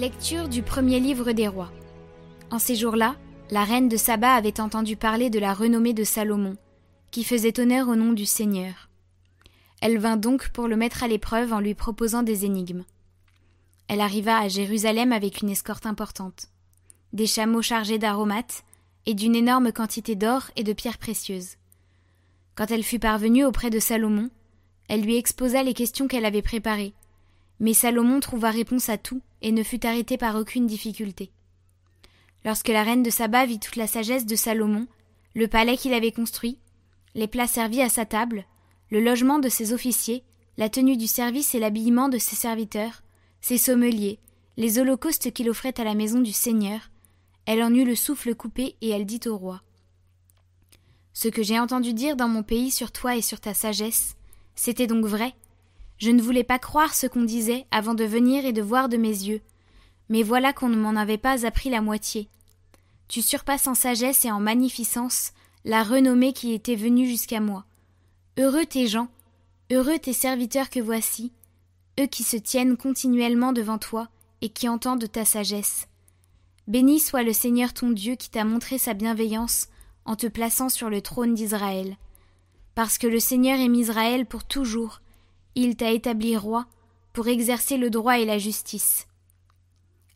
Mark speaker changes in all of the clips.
Speaker 1: Lecture du premier livre des rois. En ces jours-là, la reine de Saba avait entendu parler de la renommée de Salomon, qui faisait honneur au nom du Seigneur. Elle vint donc pour le mettre à l'épreuve en lui proposant des énigmes. Elle arriva à Jérusalem avec une escorte importante, des chameaux chargés d'aromates et d'une énorme quantité d'or et de pierres précieuses. Quand elle fut parvenue auprès de Salomon, elle lui exposa les questions qu'elle avait préparées, mais Salomon trouva réponse à tout et ne fut arrêté par aucune difficulté. Lorsque la reine de Saba vit toute la sagesse de Salomon, le palais qu'il avait construit, les plats servis à sa table, le logement de ses officiers, la tenue du service et l'habillement de ses serviteurs, ses sommeliers, les holocaustes qu'il offrait à la maison du Seigneur, elle en eut le souffle coupé et elle dit au roi Ce que j'ai entendu dire dans mon pays sur toi et sur ta sagesse, c'était donc vrai. Je ne voulais pas croire ce qu'on disait avant de venir et de voir de mes yeux, mais voilà qu'on ne m'en avait pas appris la moitié. Tu surpasses en sagesse et en magnificence la renommée qui était venue jusqu'à moi. Heureux tes gens, heureux tes serviteurs que voici, eux qui se tiennent continuellement devant toi et qui entendent ta sagesse. Béni soit le Seigneur ton Dieu qui t'a montré sa bienveillance en te plaçant sur le trône d'Israël. Parce que le Seigneur aime Israël pour toujours, il t'a établi roi pour exercer le droit et la justice.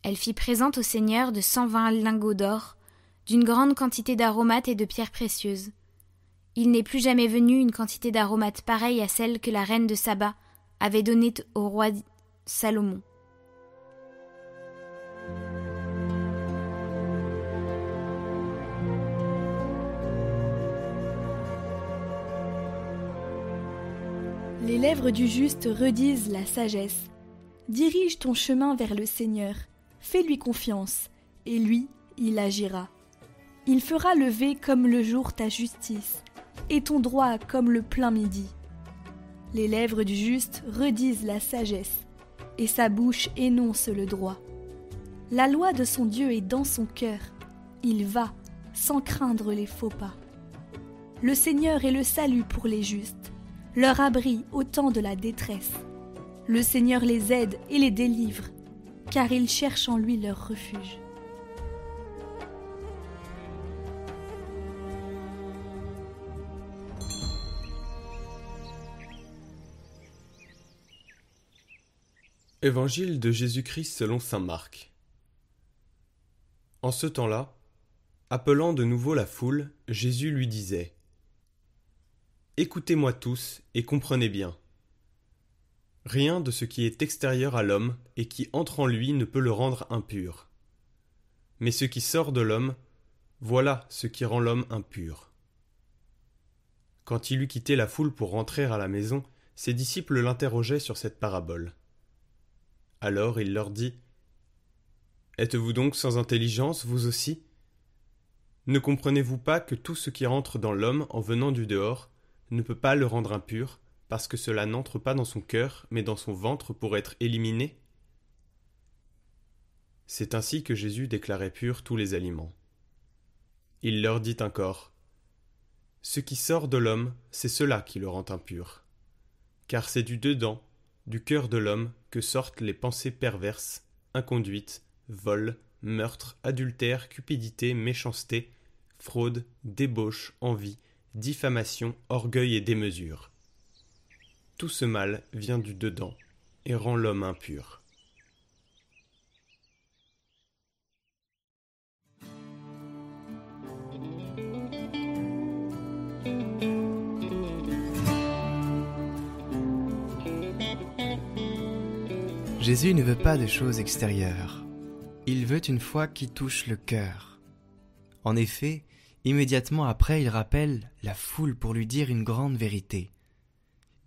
Speaker 1: Elle fit présente au Seigneur de cent vingt lingots d'or, d'une grande quantité d'aromates et de pierres précieuses. Il n'est plus jamais venu une quantité d'aromates pareille à celle que la reine de Saba avait donnée au roi Salomon.
Speaker 2: Les lèvres du juste redisent la sagesse. Dirige ton chemin vers le Seigneur, fais-lui confiance, et lui, il agira. Il fera lever comme le jour ta justice, et ton droit comme le plein midi. Les lèvres du juste redisent la sagesse, et sa bouche énonce le droit. La loi de son Dieu est dans son cœur, il va, sans craindre les faux pas. Le Seigneur est le salut pour les justes, leur abri au temps de la détresse. Le Seigneur les aide et les délivre, car ils cherchent en lui leur refuge.
Speaker 3: Évangile de Jésus-Christ selon saint Marc. En ce temps-là, appelant de nouveau la foule, Jésus lui disait Écoutez-moi tous et comprenez bien. Rien de ce qui est extérieur à l'homme et qui entre en lui ne peut le rendre impur. Mais ce qui sort de l'homme, voilà ce qui rend l'homme impur. Quand il eut quitté la foule pour rentrer à la maison, ses disciples l'interrogeaient sur cette parabole. Alors il leur dit Êtes-vous donc sans intelligence, vous aussi? Ne comprenez-vous pas que tout ce qui rentre dans l'homme en venant du dehors ne peut pas le rendre impur, parce que cela n'entre pas dans son cœur, mais dans son ventre pour être éliminé C'est ainsi que Jésus déclarait pur tous les aliments. Il leur dit encore Ce qui sort de l'homme, c'est cela qui le rend impur. Car c'est du dedans, du cœur de l'homme, que sortent les pensées perverses, inconduites, vol, meurtre, adultère, cupidité, méchanceté, fraude, débauche, envie, diffamation, orgueil et démesure. Tout ce mal vient du dedans et rend l'homme impur.
Speaker 4: Jésus ne veut pas de choses extérieures. Il veut une foi qui touche le cœur. En effet, immédiatement après, il rappelle la foule pour lui dire une grande vérité.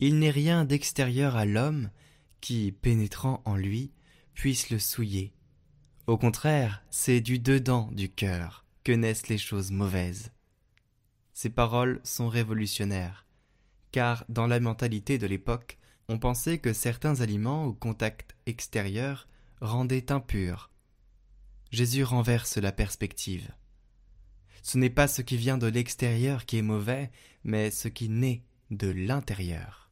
Speaker 4: Il n'est rien d'extérieur à l'homme qui, pénétrant en lui, puisse le souiller. Au contraire, c'est du dedans du cœur que naissent les choses mauvaises. Ces paroles sont révolutionnaires, car dans la mentalité de l'époque, on pensait que certains aliments au contact extérieur rendaient impurs. Jésus renverse la perspective. Ce n'est pas ce qui vient de l'extérieur qui est mauvais, mais ce qui naît de l'intérieur.